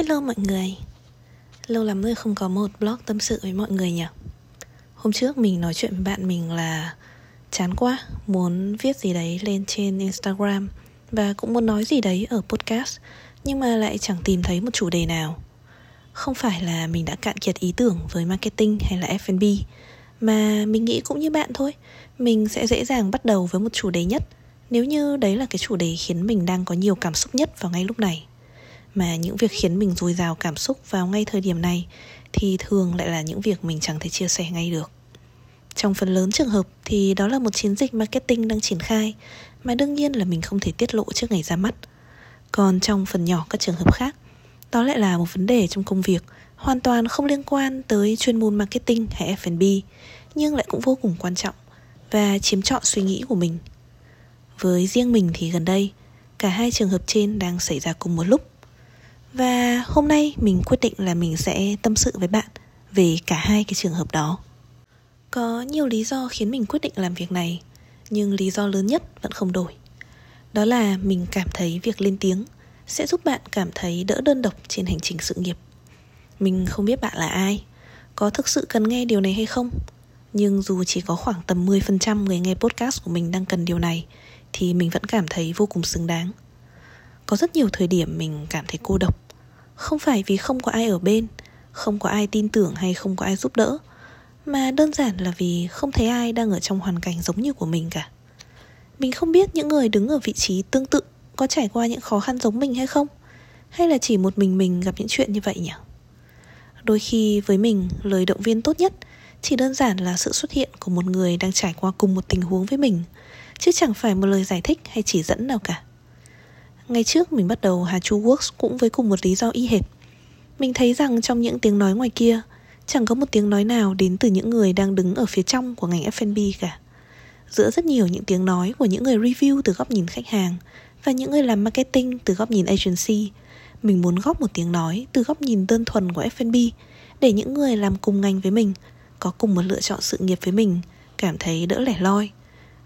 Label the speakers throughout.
Speaker 1: Hello mọi người. Lâu lắm rồi không có một blog tâm sự với mọi người nhỉ? Hôm trước mình nói chuyện với bạn mình là Chán quá, Muốn viết gì đấy lên trên Instagram Và cũng muốn nói gì đấy ở podcast, Nhưng mà lại chẳng tìm thấy một chủ đề nào. Không phải là mình đã cạn kiệt ý tưởng với marketing hay là F&B Mà mình nghĩ cũng như bạn thôi, Mình sẽ dễ dàng bắt đầu với một chủ đề nhất, Nếu như đấy là cái chủ đề khiến mình đang có nhiều cảm xúc nhất vào ngay lúc này mà những việc khiến mình dồi dào cảm xúc vào ngay thời điểm này thì thường lại là những việc mình chẳng thể chia sẻ ngay được. Trong phần lớn trường hợp thì đó là một chiến dịch marketing đang triển khai mà đương nhiên là mình không thể tiết lộ trước ngày ra mắt. Còn trong phần nhỏ các trường hợp khác, đó lại là một vấn đề trong công việc hoàn toàn không liên quan tới chuyên môn marketing hay F&B nhưng lại cũng vô cùng quan trọng và chiếm trọn suy nghĩ của mình. Với riêng mình thì gần đây, cả hai trường hợp trên đang xảy ra cùng một lúc và hôm nay mình quyết định là mình sẽ tâm sự với bạn về cả hai cái trường hợp đó. Có nhiều lý do khiến mình quyết định làm việc này, nhưng lý do lớn nhất vẫn không đổi. Đó là mình cảm thấy việc lên tiếng sẽ giúp bạn cảm thấy đỡ đơn độc trên hành trình sự nghiệp. Mình không biết bạn là ai, có thực sự cần nghe điều này hay không, nhưng dù chỉ có khoảng tầm 10% người nghe podcast của mình đang cần điều này thì mình vẫn cảm thấy vô cùng xứng đáng. Có rất nhiều thời điểm mình cảm thấy cô độc. Không phải vì không có ai ở bên, Không có ai tin tưởng hay không có ai giúp đỡ, Mà đơn giản là vì không thấy ai đang ở trong hoàn cảnh giống như của mình cả. Mình không biết những người đứng ở vị trí tương tự Có trải qua những khó khăn giống mình hay không, Hay là chỉ một mình mình gặp những chuyện như vậy nhỉ? Đôi khi với mình, lời động viên tốt nhất Chỉ đơn giản là sự xuất hiện của một người đang trải qua cùng một tình huống với mình, Chứ chẳng phải một lời giải thích hay chỉ dẫn nào cả. Ngày trước mình bắt đầu Hà Chu Works cũng với cùng một lý do y hệt. Mình thấy rằng trong những tiếng nói ngoài kia, Chẳng có một tiếng nói nào đến từ những người đang đứng ở phía trong của ngành F&B cả. Giữa rất nhiều những tiếng nói của những người review từ góc nhìn khách hàng Và những người làm marketing từ góc nhìn agency, Mình muốn góp một tiếng nói từ góc nhìn đơn thuần của F&B Để những người làm cùng ngành với mình Có cùng một lựa chọn sự nghiệp với mình, Cảm thấy đỡ lẻ loi.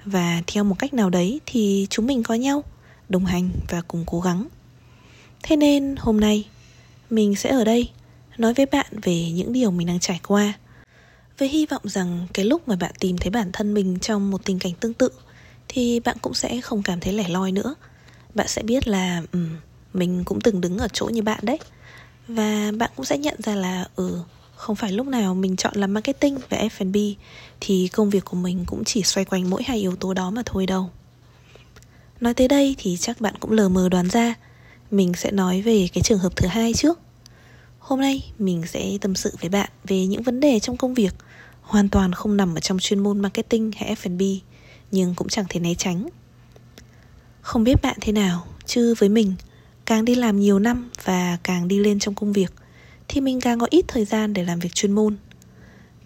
Speaker 1: Và theo một cách nào đấy thì chúng mình có nhau đồng hành và cùng cố gắng. Thế nên hôm nay mình sẽ ở đây nói với bạn về những điều mình đang trải qua với hy vọng rằng cái lúc mà bạn tìm thấy bản thân mình trong một tình cảnh tương tự thì bạn cũng sẽ không cảm thấy lẻ loi nữa. Bạn sẽ biết là um, mình cũng từng đứng ở chỗ như bạn đấy. Và bạn cũng sẽ nhận ra là ừ không phải lúc nào mình chọn làm marketing và F&B thì công việc của mình cũng chỉ xoay quanh mỗi hai yếu tố đó mà thôi đâu. Nói tới đây thì chắc bạn cũng lờ mờ đoán ra, Mình sẽ nói về cái trường hợp thứ hai trước. Hôm nay mình sẽ tâm sự với bạn về những vấn đề trong công việc, Hoàn toàn không nằm ở trong chuyên môn marketing hay F&B Nhưng cũng chẳng thể né tránh. Không biết bạn thế nào, Chứ với mình, Càng đi làm nhiều năm và càng đi lên trong công việc, Thì mình càng có ít thời gian để làm việc chuyên môn.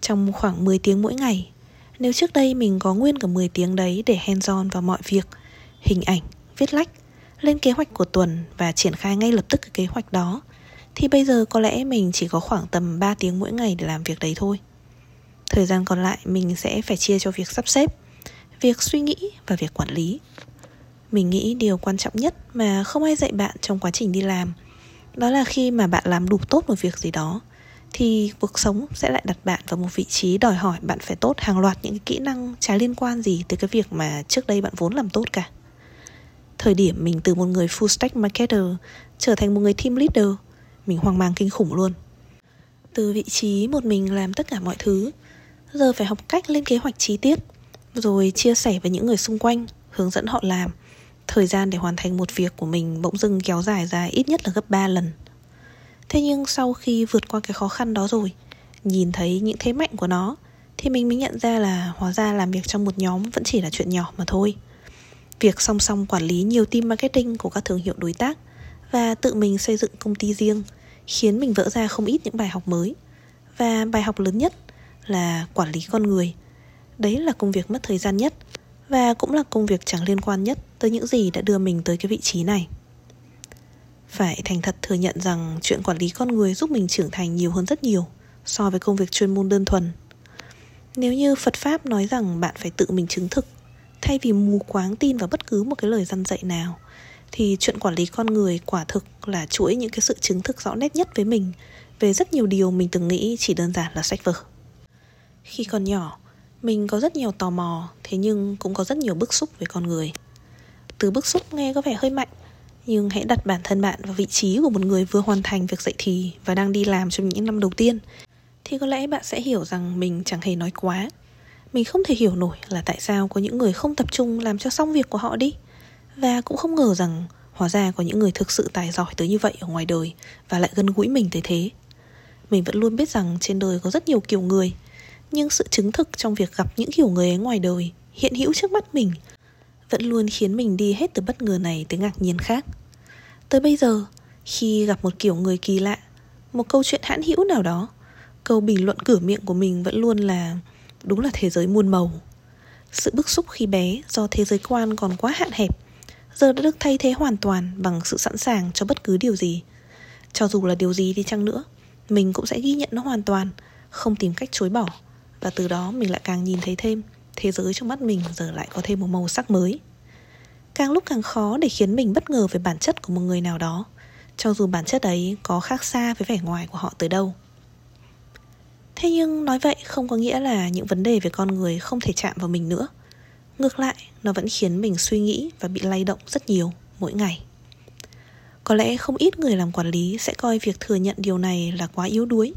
Speaker 1: Trong khoảng 10 tiếng mỗi ngày, Nếu trước đây mình có nguyên cả 10 tiếng đấy để hands on vào mọi việc hình ảnh, viết lách, lên kế hoạch của tuần và triển khai ngay lập tức cái kế hoạch đó thì bây giờ có lẽ mình chỉ có khoảng tầm 3 tiếng mỗi ngày để làm việc đấy thôi. Thời gian còn lại mình sẽ phải chia cho việc sắp xếp, việc suy nghĩ và việc quản lý. Mình nghĩ điều quan trọng nhất mà không ai dạy bạn trong quá trình đi làm đó là khi mà bạn làm đủ tốt một việc gì đó thì cuộc sống sẽ lại đặt bạn vào một vị trí đòi hỏi bạn phải tốt hàng loạt những kỹ năng trái liên quan gì tới cái việc mà trước đây bạn vốn làm tốt cả Thời điểm mình từ một người full stack marketer trở thành một người team leader, mình hoang mang kinh khủng luôn. Từ vị trí một mình làm tất cả mọi thứ, giờ phải học cách lên kế hoạch chi tiết, rồi chia sẻ với những người xung quanh, hướng dẫn họ làm. Thời gian để hoàn thành một việc của mình bỗng dưng kéo dài ra ít nhất là gấp 3 lần. Thế nhưng sau khi vượt qua cái khó khăn đó rồi, nhìn thấy những thế mạnh của nó, thì mình mới nhận ra là hóa ra làm việc trong một nhóm vẫn chỉ là chuyện nhỏ mà thôi. Việc song song quản lý nhiều team marketing của các thương hiệu đối tác và tự mình xây dựng công ty riêng khiến mình vỡ ra không ít những bài học mới. Và bài học lớn nhất là quản lý con người. Đấy là công việc mất thời gian nhất và cũng là công việc chẳng liên quan nhất tới những gì đã đưa mình tới cái vị trí này. Phải thành thật thừa nhận rằng chuyện quản lý con người giúp mình trưởng thành nhiều hơn rất nhiều so với công việc chuyên môn đơn thuần. Nếu như Phật Pháp nói rằng bạn phải tự mình chứng thực thay vì mù quáng tin vào bất cứ một cái lời dân dạy nào thì chuyện quản lý con người quả thực là chuỗi những cái sự chứng thực rõ nét nhất với mình về rất nhiều điều mình từng nghĩ chỉ đơn giản là sách vở. Khi còn nhỏ, mình có rất nhiều tò mò, thế nhưng cũng có rất nhiều bức xúc về con người. Từ bức xúc nghe có vẻ hơi mạnh, nhưng hãy đặt bản thân bạn vào vị trí của một người vừa hoàn thành việc dạy thì và đang đi làm trong những năm đầu tiên thì có lẽ bạn sẽ hiểu rằng mình chẳng hề nói quá. Mình không thể hiểu nổi là tại sao có những người không tập trung làm cho xong việc của họ đi. Và cũng không ngờ rằng hóa ra có những người thực sự tài giỏi tới như vậy ở ngoài đời và lại gần gũi mình tới thế. Mình vẫn luôn biết rằng trên đời có rất nhiều kiểu người, nhưng sự chứng thực trong việc gặp những kiểu người ấy ngoài đời hiện hữu trước mắt mình vẫn luôn khiến mình đi hết từ bất ngờ này tới ngạc nhiên khác. Tới bây giờ, khi gặp một kiểu người kỳ lạ, một câu chuyện hãn hữu nào đó, câu bình luận cửa miệng của mình vẫn luôn là đúng là thế giới muôn màu. Sự bức xúc khi bé do thế giới quan còn quá hạn hẹp, giờ đã được thay thế hoàn toàn bằng sự sẵn sàng cho bất cứ điều gì. Cho dù là điều gì đi chăng nữa, mình cũng sẽ ghi nhận nó hoàn toàn, không tìm cách chối bỏ. Và từ đó mình lại càng nhìn thấy thêm thế giới trong mắt mình giờ lại có thêm một màu sắc mới càng lúc càng khó để khiến mình bất ngờ về bản chất của một người nào đó cho dù bản chất ấy có khác xa với vẻ ngoài của họ tới đâu thế nhưng nói vậy không có nghĩa là những vấn đề về con người không thể chạm vào mình nữa. Ngược lại, nó vẫn khiến mình suy nghĩ và bị lay động rất nhiều mỗi ngày. Có lẽ không ít người làm quản lý sẽ coi việc thừa nhận điều này là quá yếu đuối.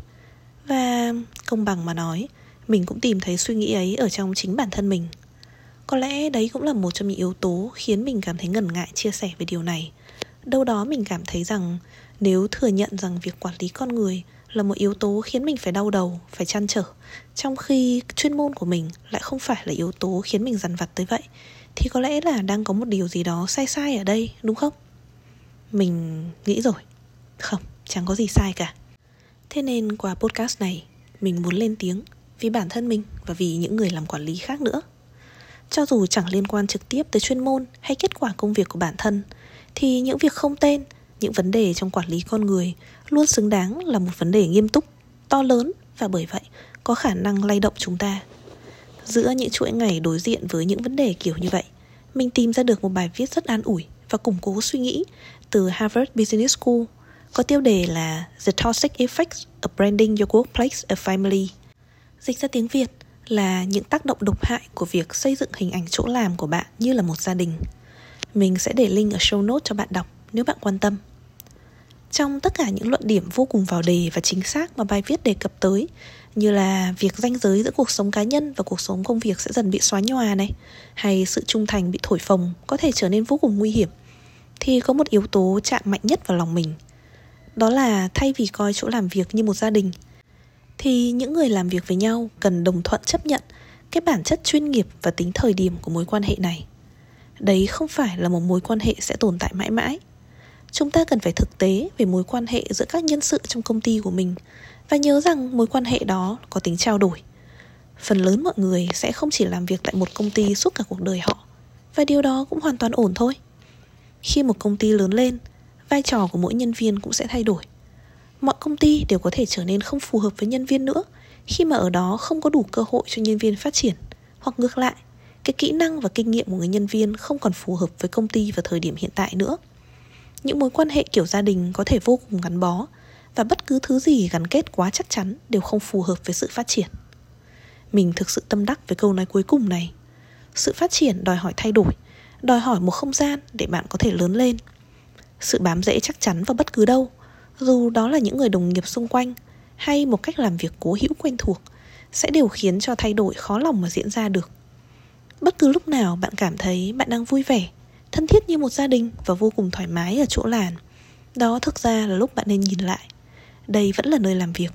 Speaker 1: Và công bằng mà nói, mình cũng tìm thấy suy nghĩ ấy ở trong chính bản thân mình. Có lẽ đấy cũng là một trong những yếu tố khiến mình cảm thấy ngần ngại chia sẻ về điều này. Đâu đó mình cảm thấy rằng nếu thừa nhận rằng việc quản lý con người là một yếu tố khiến mình phải đau đầu, phải chăn trở, trong khi chuyên môn của mình lại không phải là yếu tố khiến mình dằn vặt tới vậy. Thì có lẽ là đang có một điều gì đó sai sai ở đây, đúng không? Mình nghĩ rồi. Không, chẳng có gì sai cả. Thế nên qua podcast này, mình muốn lên tiếng vì bản thân mình và vì những người làm quản lý khác nữa. Cho dù chẳng liên quan trực tiếp tới chuyên môn hay kết quả công việc của bản thân, thì những việc không tên, những vấn đề trong quản lý con người luôn xứng đáng là một vấn đề nghiêm túc, to lớn và bởi vậy có khả năng lay động chúng ta giữa những chuỗi ngày đối diện với những vấn đề kiểu như vậy, mình tìm ra được một bài viết rất an ủi và củng cố suy nghĩ từ Harvard Business School, có tiêu đề là The Toxic Effects of Branding Your Workplace a Family Dịch ra tiếng Việt là những tác động độc hại của việc xây dựng hình ảnh chỗ làm của bạn như là một gia đình. Mình sẽ để link ở show notes cho bạn đọc nếu bạn quan tâm. Trong tất cả những luận điểm vô cùng vào đề và chính xác mà bài viết đề cập tới, như là việc ranh giới giữa cuộc sống cá nhân và cuộc sống công việc sẽ dần bị xóa nhòa này, hay sự trung thành bị thổi phồng có thể trở nên vô cùng nguy hiểm, thì có một yếu tố chạm mạnh nhất vào lòng mình, đó là thay vì coi chỗ làm việc như một gia đình, thì những người làm việc với nhau cần đồng thuận chấp nhận cái bản chất chuyên nghiệp và tính thời điểm của mối quan hệ này. Đấy không phải là một mối quan hệ sẽ tồn tại mãi mãi chúng ta cần phải thực tế về mối quan hệ giữa các nhân sự trong công ty của mình và nhớ rằng mối quan hệ đó có tính trao đổi. Phần lớn mọi người sẽ không chỉ làm việc tại một công ty suốt cả cuộc đời họ, và điều đó cũng hoàn toàn ổn thôi. Khi một công ty lớn lên, vai trò của mỗi nhân viên cũng sẽ thay đổi. Mọi công ty đều có thể trở nên không phù hợp với nhân viên nữa khi mà ở đó không có đủ cơ hội cho nhân viên phát triển. Hoặc ngược lại, cái kỹ năng và kinh nghiệm của người nhân viên không còn phù hợp với công ty vào thời điểm hiện tại nữa những mối quan hệ kiểu gia đình có thể vô cùng gắn bó và bất cứ thứ gì gắn kết quá chắc chắn đều không phù hợp với sự phát triển. Mình thực sự tâm đắc với câu nói cuối cùng này. Sự phát triển đòi hỏi thay đổi, đòi hỏi một không gian để bạn có thể lớn lên. Sự bám rễ chắc chắn vào bất cứ đâu, dù đó là những người đồng nghiệp xung quanh hay một cách làm việc cố hữu quen thuộc, sẽ đều khiến cho thay đổi khó lòng mà diễn ra được. Bất cứ lúc nào bạn cảm thấy bạn đang vui vẻ thân thiết như một gia đình và vô cùng thoải mái ở chỗ làn đó thực ra là lúc bạn nên nhìn lại. Đây vẫn là nơi làm việc.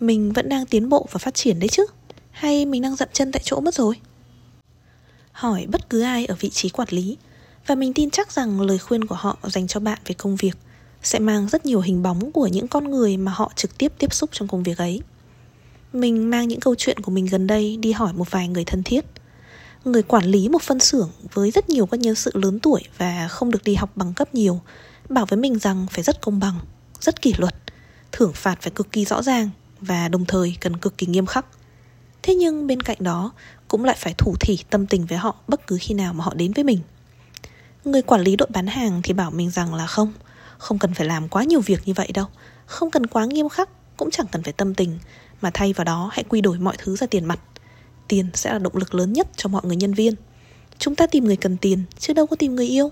Speaker 1: Mình vẫn đang tiến bộ và phát triển đấy chứ? Hay mình đang dậm chân tại chỗ mất rồi? Hỏi bất cứ ai ở vị trí quản lý, và mình tin chắc rằng lời khuyên của họ dành cho bạn về công việc sẽ mang rất nhiều hình bóng của những con người mà họ trực tiếp tiếp xúc trong công việc ấy. Mình mang những câu chuyện của mình gần đây đi hỏi một vài người thân thiết người quản lý một phân xưởng với rất nhiều các nhân sự lớn tuổi và không được đi học bằng cấp nhiều, bảo với mình rằng phải rất công bằng, rất kỷ luật, thưởng phạt phải cực kỳ rõ ràng và đồng thời cần cực kỳ nghiêm khắc. Thế nhưng bên cạnh đó, cũng lại phải thủ thỉ tâm tình với họ bất cứ khi nào mà họ đến với mình. Người quản lý đội bán hàng thì bảo mình rằng là không Không cần phải làm quá nhiều việc như vậy đâu, Không cần quá nghiêm khắc, Cũng chẳng cần phải tâm tình, Mà thay vào đó hãy quy đổi mọi thứ ra tiền mặt. Tiền sẽ là động lực lớn nhất cho mọi người nhân viên. Chúng ta tìm người cần tiền Chứ đâu có tìm người yêu.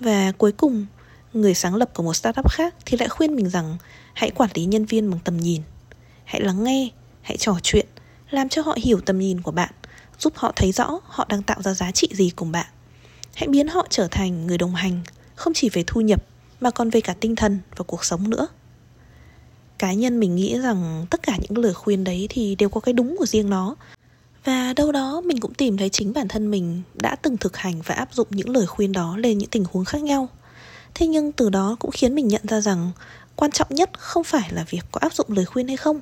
Speaker 1: Và cuối cùng Người sáng lập của một startup khác Thì lại khuyên mình rằng Hãy quản lý nhân viên bằng tầm nhìn. Hãy lắng nghe, hãy trò chuyện Làm cho họ hiểu tầm nhìn của bạn Giúp họ thấy rõ họ đang tạo ra giá trị gì cùng bạn. Hãy biến họ trở thành người đồng hành Không chỉ về thu nhập Mà còn về cả tinh thần và cuộc sống nữa. Cá nhân mình nghĩ rằng Tất cả những lời khuyên đấy Thì đều có cái đúng của riêng nó. Và đâu đó mình cũng tìm thấy chính bản thân mình Đã từng thực hành và áp dụng những lời khuyên đó Lên những tình huống khác nhau. Thế nhưng từ đó cũng khiến mình nhận ra rằng Quan trọng nhất không phải là việc có áp dụng lời khuyên hay không,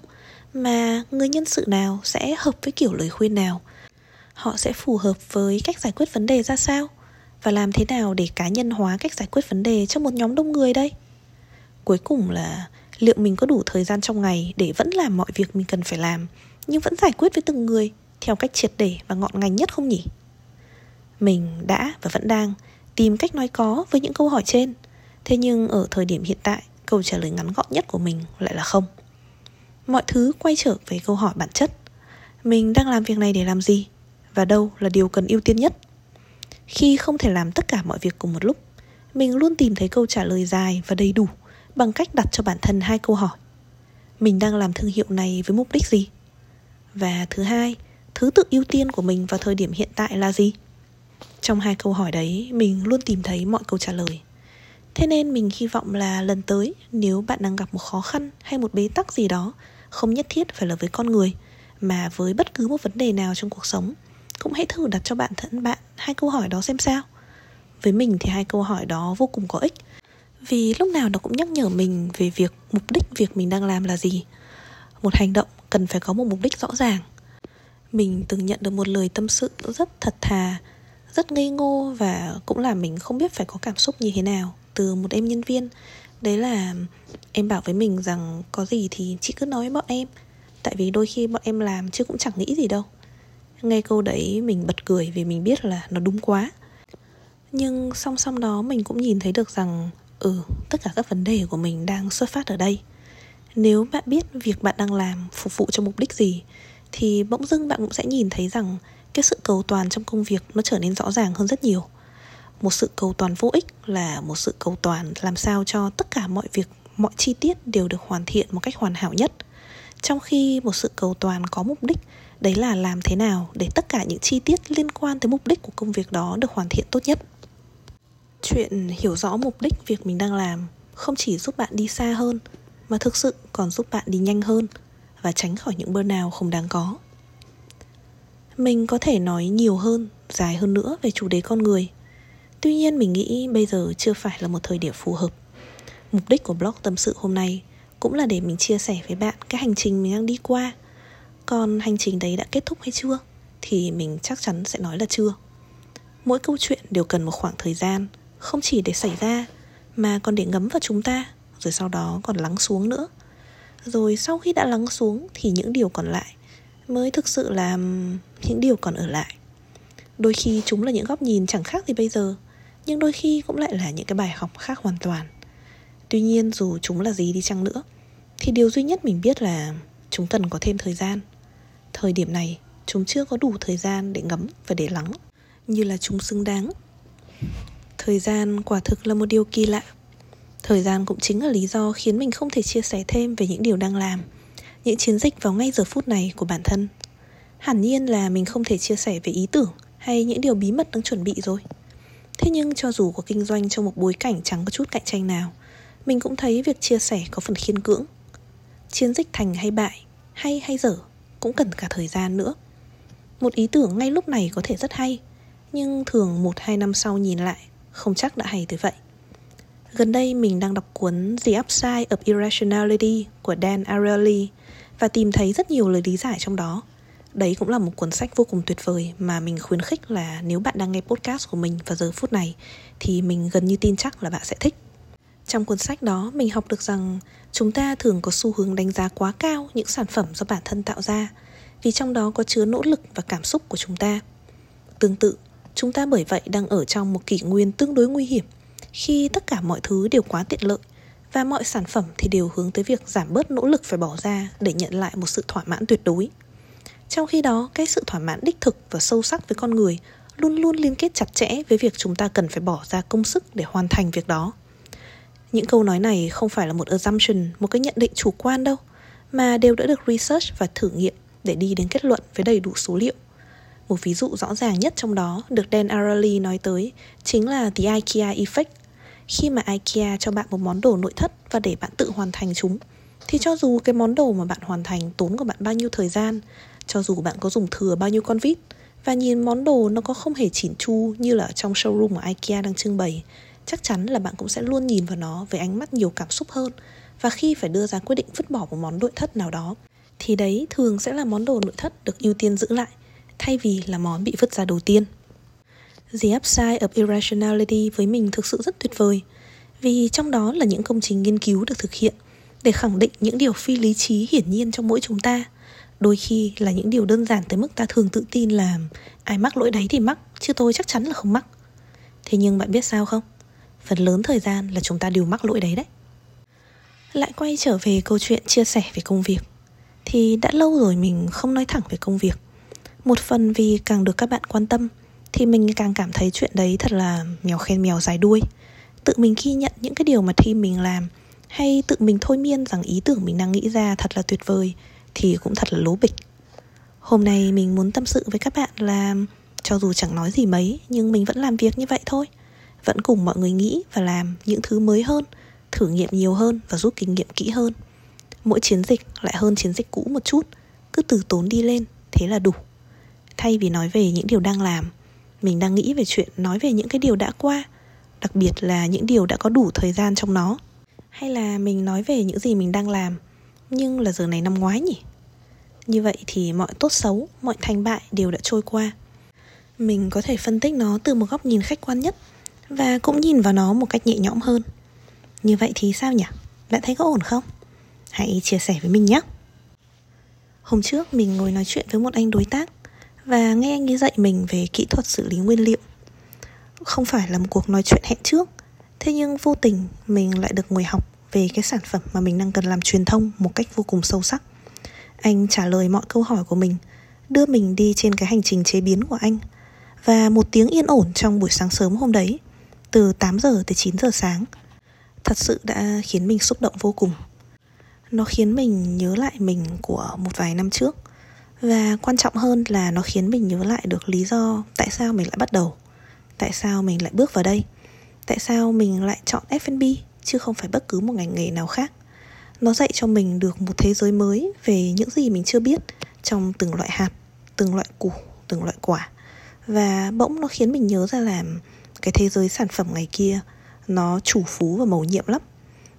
Speaker 1: Mà người nhân sự nào sẽ hợp với kiểu lời khuyên nào? Họ sẽ phù hợp với cách giải quyết vấn đề ra sao? Và làm thế nào để cá nhân hóa cách giải quyết vấn đề cho một nhóm đông người đây? Cuối cùng là liệu mình có đủ thời gian trong ngày để vẫn làm mọi việc mình cần phải làm, nhưng vẫn giải quyết với từng người? Theo cách triệt để và ngọn ngành nhất không nhỉ? Mình đã và vẫn đang tìm cách nói có với những câu hỏi trên. Thế nhưng ở thời điểm hiện tại, câu trả lời ngắn gọn nhất của mình lại là không. Mọi thứ quay trở về câu hỏi bản chất. Mình đang làm việc này để làm gì? Và đâu là điều cần ưu tiên nhất? Khi không thể làm tất cả mọi việc cùng một lúc, mình luôn tìm thấy câu trả lời dài và đầy đủ bằng cách đặt cho bản thân hai câu hỏi. Mình đang làm thương hiệu này với mục đích gì? Và thứ hai thứ tự ưu tiên của mình vào thời điểm hiện tại là gì? Trong hai câu hỏi đấy, mình luôn tìm thấy mọi câu trả lời. Thế nên mình hy vọng là lần tới, nếu bạn đang gặp một khó khăn hay một bế tắc gì đó, không nhất thiết phải là với con người, mà với bất cứ một vấn đề nào trong cuộc sống, cũng hãy thử đặt cho bản thân bạn hai câu hỏi đó xem sao. Với mình thì hai câu hỏi đó vô cùng có ích, vì lúc nào nó cũng nhắc nhở mình về việc mục đích việc mình đang làm là gì. Một hành động cần phải có một mục đích rõ ràng mình từng nhận được một lời tâm sự rất thật thà rất ngây ngô và cũng là mình không biết phải có cảm xúc như thế nào từ một em nhân viên. Đấy là em bảo với mình rằng có gì thì chị cứ nói với bọn em. Tại vì đôi khi bọn em làm chứ cũng chẳng nghĩ gì đâu. Nghe câu đấy mình bật cười vì mình biết là nó đúng quá. Nhưng song song đó mình cũng nhìn thấy được rằng Ừ, tất cả các vấn đề của mình đang xuất phát ở đây. Nếu bạn biết việc bạn đang làm phục vụ cho mục đích gì thì bỗng dưng bạn cũng sẽ nhìn thấy rằng Cái sự cầu toàn trong công việc nó trở nên rõ ràng hơn rất nhiều. Một sự cầu toàn vô ích là một sự cầu toàn làm sao cho tất cả mọi việc, mọi chi tiết đều được hoàn thiện một cách hoàn hảo nhất. Trong khi một sự cầu toàn có mục đích đấy là làm thế nào để tất cả những chi tiết liên quan tới mục đích của công việc đó được hoàn thiện tốt nhất. Chuyện hiểu rõ mục đích việc mình đang làm không chỉ giúp bạn đi xa hơn mà thực sự còn giúp bạn đi nhanh hơn và tránh khỏi những burnout không đáng có. Mình có thể nói nhiều hơn, dài hơn nữa về chủ đề con người. Tuy nhiên mình nghĩ bây giờ chưa phải là một thời điểm phù hợp. Mục đích của blog tâm sự hôm nay cũng là để mình chia sẻ với bạn cái hành trình mình đang đi qua. Còn hành trình đấy đã kết thúc hay chưa thì mình chắc chắn sẽ nói là chưa. Mỗi câu chuyện đều cần một khoảng thời gian, không chỉ để xảy ra, mà còn để ngấm vào chúng ta, rồi sau đó còn lắng xuống nữa rồi sau khi đã lắng xuống thì những điều còn lại mới thực sự là những điều còn ở lại. Đôi khi chúng là những góc nhìn chẳng khác gì bây giờ, nhưng đôi khi cũng lại là những cái bài học khác hoàn toàn. Tuy nhiên dù chúng là gì đi chăng nữa, thì điều duy nhất mình biết là chúng cần có thêm thời gian. Thời điểm này, chúng chưa có đủ thời gian để ngấm và để lắng, Như là chúng xứng đáng. Thời gian quả thực là một điều kỳ lạ. Thời gian cũng chính là lý do khiến mình không thể chia sẻ thêm về những điều đang làm Những chiến dịch vào ngay giờ phút này của bản thân. Hẳn nhiên là mình không thể chia sẻ về ý tưởng hay những điều bí mật đang chuẩn bị rồi. Thế nhưng cho dù có kinh doanh trong một bối cảnh chẳng có chút cạnh tranh nào Mình cũng thấy việc chia sẻ có phần khiên cưỡng. Chiến dịch thành hay bại, hay hay dở cũng cần cả thời gian nữa. Một ý tưởng ngay lúc này có thể rất hay nhưng thường một hai năm sau nhìn lại không chắc đã hay tới vậy gần đây mình đang đọc cuốn The Upside of Irrationality của Dan Ariely và tìm thấy rất nhiều lời lý giải trong đó. Đấy cũng là một cuốn sách vô cùng tuyệt vời mà mình khuyến khích là nếu bạn đang nghe podcast của mình vào giờ phút này, thì mình gần như tin chắc là bạn sẽ thích. Trong cuốn sách đó, mình học được rằng chúng ta thường có xu hướng đánh giá quá cao những sản phẩm do bản thân tạo ra, vì trong đó có chứa nỗ lực và cảm xúc của chúng ta. Tương tự, Chúng ta bởi vậy đang ở trong một kỷ nguyên tương đối nguy hiểm khi tất cả mọi thứ đều quá tiện lợi và mọi sản phẩm thì đều hướng tới việc giảm bớt nỗ lực phải bỏ ra để nhận lại một sự thỏa mãn tuyệt đối. Trong khi đó, cái sự thỏa mãn đích thực và sâu sắc với con người luôn luôn liên kết chặt chẽ với việc chúng ta cần phải bỏ ra công sức để hoàn thành việc đó. Những câu nói này không phải là một assumption, một cái nhận định chủ quan đâu, mà đều đã được research và thử nghiệm để đi đến kết luận với đầy đủ số liệu. Một ví dụ rõ ràng nhất trong đó được Dan Ariely nói tới chính là The IKEA Effect. Khi mà IKEA cho bạn một món đồ nội thất và để bạn tự hoàn thành chúng, thì cho dù cái món đồ mà bạn hoàn thành tốn của bạn bao nhiêu thời gian, cho dù bạn có dùng thừa bao nhiêu con vít, và nhìn món đồ nó có không hề chỉn chu như là trong showroom của IKEA đang trưng bày, chắc chắn là bạn cũng sẽ luôn nhìn vào nó với ánh mắt nhiều cảm xúc hơn. Và khi phải đưa ra quyết định vứt bỏ một món nội thất nào đó, thì đấy thường sẽ là món đồ nội thất được ưu tiên giữ lại thay vì là món bị vứt ra đầu tiên. The Upside of Irrationality với mình thực sự rất tuyệt vời, vì trong đó là những công trình nghiên cứu được thực hiện để khẳng định những điều phi lý trí hiển nhiên trong mỗi chúng ta. Đôi khi là những điều đơn giản tới mức ta thường tự tin là, ai mắc lỗi đấy thì mắc, chứ tôi chắc chắn là không mắc. Thế nhưng bạn biết sao không? Phần lớn thời gian là chúng ta đều mắc lỗi đấy đấy. Lại quay trở về câu chuyện chia sẻ về công việc, thì đã lâu rồi mình không nói thẳng về công việc. Một phần vì càng được các bạn quan tâm thì mình càng cảm thấy chuyện đấy thật là mèo khen mèo dài đuôi. Tự mình ghi nhận những cái điều mà team mình làm, hay tự mình thôi miên rằng ý tưởng mình đang nghĩ ra thật là tuyệt vời, thì cũng thật là lố bịch. Hôm nay mình muốn tâm sự với các bạn là, cho dù chẳng nói gì mấy, nhưng mình vẫn làm việc như vậy thôi. Vẫn cùng mọi người nghĩ và làm những thứ mới hơn, thử nghiệm nhiều hơn và rút kinh nghiệm kỹ hơn. Mỗi chiến dịch lại hơn chiến dịch cũ một chút, cứ từ tốn đi lên, thế là đủ. Thay vì nói về những điều đang làm mình đang nghĩ về chuyện nói về những cái điều đã qua, đặc biệt là những điều đã có đủ thời gian trong nó. Hay là mình nói về những gì mình đang làm, nhưng là giờ này năm ngoái nhỉ? Như vậy thì mọi tốt xấu, mọi thành bại đều đã trôi qua. Mình có thể phân tích nó từ một góc nhìn khách quan nhất và cũng nhìn vào nó một cách nhẹ nhõm hơn. Như vậy thì sao nhỉ? Bạn thấy có ổn không? Hãy chia sẻ với mình nhé. Hôm trước mình ngồi nói chuyện với một anh đối tác và nghe anh ấy dạy mình về kỹ thuật xử lý nguyên liệu. Không phải là một cuộc nói chuyện hẹn trước, thế nhưng vô tình mình lại được ngồi học về cái sản phẩm mà mình đang cần làm truyền thông một cách vô cùng sâu sắc. Anh trả lời mọi câu hỏi của mình, đưa mình đi trên cái hành trình chế biến của anh. Và một tiếng yên ổn trong buổi sáng sớm hôm đấy, từ 8 giờ tới 9 giờ sáng, thật sự đã khiến mình xúc động vô cùng. Nó khiến mình nhớ lại mình của một vài năm trước và quan trọng hơn là nó khiến mình nhớ lại được lý do tại sao mình lại bắt đầu, tại sao mình lại bước vào đây, tại sao mình lại chọn F&B chứ không phải bất cứ một ngành nghề nào khác. Nó dạy cho mình được một thế giới mới về những gì mình chưa biết trong từng loại hạt, từng loại củ, từng loại quả. Và bỗng nó khiến mình nhớ ra làm cái thế giới sản phẩm ngày kia nó chủ phú và màu nhiệm lắm.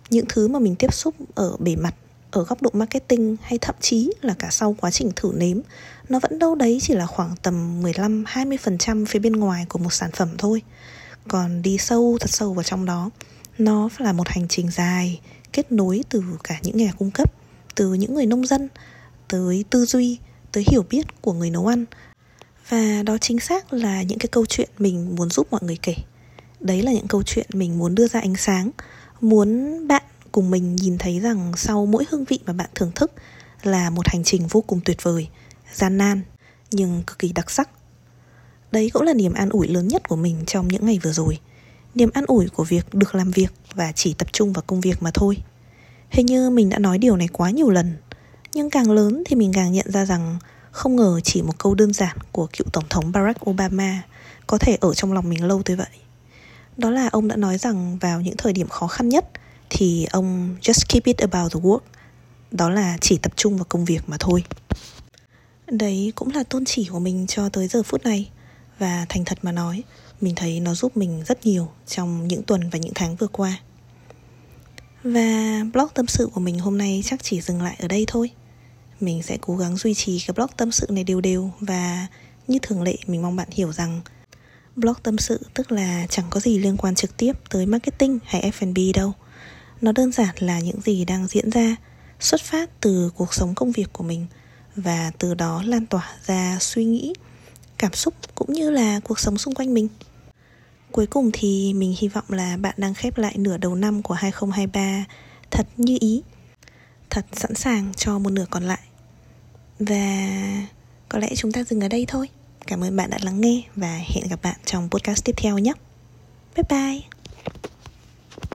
Speaker 1: Những thứ mà mình tiếp xúc ở bề mặt ở góc độ marketing hay thậm chí là cả sau quá trình thử nếm, nó vẫn đâu đấy chỉ là khoảng tầm 15-20% phía bên ngoài của một sản phẩm thôi. Còn đi sâu, thật sâu vào trong đó, nó là một hành trình dài, kết nối từ cả những nhà cung cấp, từ những người nông dân, tới tư duy, tới hiểu biết của người nấu ăn. Và đó chính xác là những cái câu chuyện mình muốn giúp mọi người kể. Đấy là những câu chuyện mình muốn đưa ra ánh sáng, muốn bạn cùng mình nhìn thấy rằng sau mỗi hương vị mà bạn thưởng thức là một hành trình vô cùng tuyệt vời, gian nan, nhưng cực kỳ đặc sắc. Đấy cũng là niềm an ủi lớn nhất của mình trong những ngày vừa rồi. Niềm an ủi của việc được làm việc và chỉ tập trung vào công việc mà thôi. Hình như mình đã nói điều này quá nhiều lần, nhưng càng lớn thì mình càng nhận ra rằng không ngờ chỉ một câu đơn giản của cựu tổng thống barack obama có thể ở trong lòng mình lâu tới vậy. Đó là ông đã nói rằng vào những thời điểm khó khăn nhất thì ông just keep it about the work. Đó là chỉ tập trung vào công việc mà thôi. Đấy cũng là tôn chỉ của mình cho tới giờ phút này. Và thành thật mà nói, mình thấy nó giúp mình rất nhiều trong những tuần và những tháng vừa qua. Và blog tâm sự của mình hôm nay chắc chỉ dừng lại ở đây thôi. Mình sẽ cố gắng duy trì cái blog tâm sự này đều đều và như thường lệ mình mong bạn hiểu rằng blog tâm sự tức là chẳng có gì liên quan trực tiếp tới marketing hay F&B đâu nó đơn giản là những gì đang diễn ra xuất phát từ cuộc sống công việc của mình và từ đó lan tỏa ra suy nghĩ cảm xúc cũng như là cuộc sống xung quanh mình. Cuối cùng thì mình hy vọng là bạn đang khép lại nửa đầu năm của 2023 thật như ý, thật sẵn sàng cho một nửa còn lại. Và có lẽ chúng ta dừng ở đây thôi. Cảm ơn bạn đã lắng nghe và hẹn gặp bạn trong podcast tiếp theo nhé. Bye bye.